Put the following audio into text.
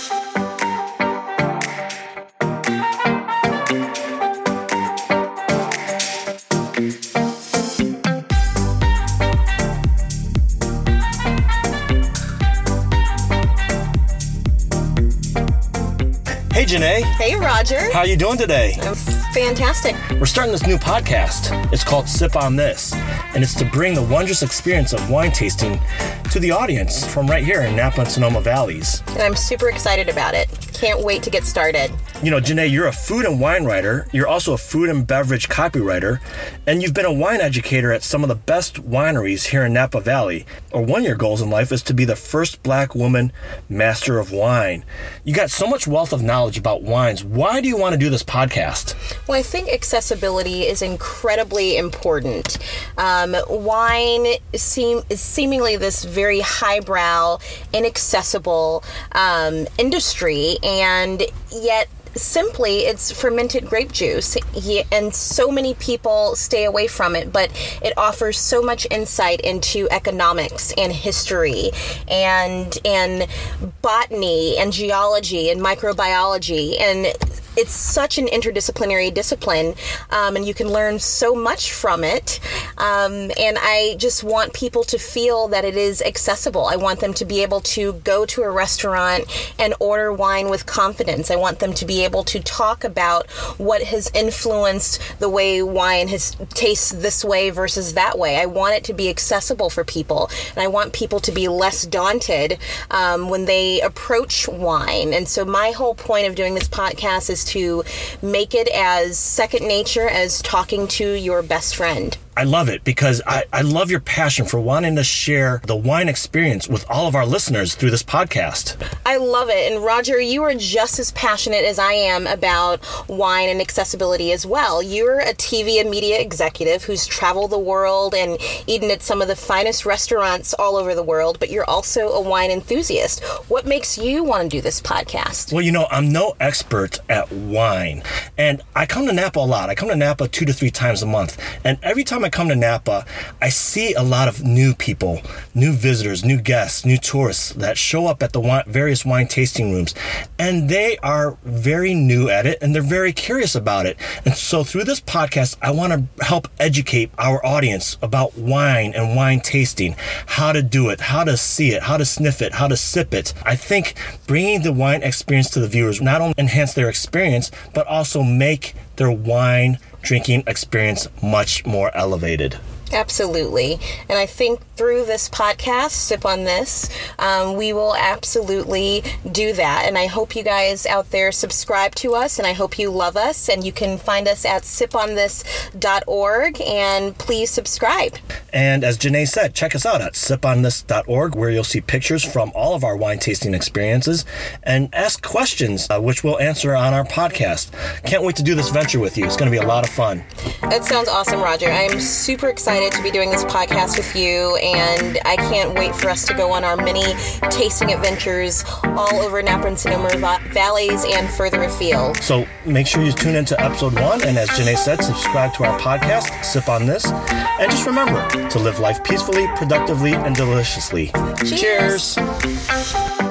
Hey, J'nai. Hey, Roger. How are you doing today? I'm fantastic. We're starting this new podcast. It's called Sip on This, and it's to bring the wondrous experience of wine tasting to the audience from right here in Napa and Sonoma Valleys. And I'm super excited about it. Can't wait to get started. You know, J'nai, you're a food and wine writer. You're also a food and beverage copywriter, and you've been a wine educator at some of the best wineries here in Napa Valley. Or one of your goals in life is to be the first black woman master of wine. You got so much wealth of knowledge about wines. Why do you want to do this podcast? Well, I think accessibility is incredibly important. Um, wine seem, is seemingly this very highbrow, inaccessible um, industry, and yet simply it's fermented grape juice. And so many people stay away from it but it offers so much insight into economics and history and and botany and geology and microbiology. And it's such an interdisciplinary discipline um, and you can learn so much from it. Um, and i just want people to feel that it is accessible. I want them to be able to go to a restaurant and order wine with confidence. I want them to be able to talk about what has influenced the way wine has tastes this way versus that way. I want it to be accessible for people and i want people to be less daunted um, when they approach wine. And so my whole point of doing this podcast is to make it as second nature as talking to your best friend. I love it because I, I love your passion for wanting to share the wine experience with all of our listeners through this podcast. I love it. And Roger, you are just as passionate as I am about wine and accessibility as well. You're a TV and media executive who's traveled the world and eaten at some of the finest restaurants all over the world, but you're also a wine enthusiast. What makes you want to do this podcast? Well, you know, I'm no expert at wine, and I come to Napa a lot. I come to Napa two to three times a month, and every time I come to Napa, I see a lot of new people, new visitors, new guests, new tourists that show up at the wine, various wine tasting rooms, and they are very new at it and they're very curious about it. And so through this podcast, I want to help educate our audience about wine and wine tasting, how to do it, how to see it, how to sniff it, how to sip it. I think bringing the wine experience to the viewers not only enhance their experience, but also make their wine drinking experience much more elevated. Absolutely. And I think through this podcast, Sip on This, um, we will absolutely do that. And I hope you guys out there subscribe to us and I hope you love us. And you can find us at siponthis.org and please subscribe. And as J'nai said, check us out at siponthis.org where you'll see pictures from all of our wine tasting experiences and ask questions, uh, which we'll answer on our podcast. Can't wait to do this venture with you. It's going to be a lot of fun. That sounds awesome, Roger. I'm super excited to be doing this podcast with you, and I can't wait for us to go on our many tasting adventures all over Napa and Sonoma valleys and further afield. So make sure you tune into episode one, and as J'nai said, subscribe to our podcast, Sip on This, and just remember to live life peacefully, productively, and deliciously. Cheers. Cheers.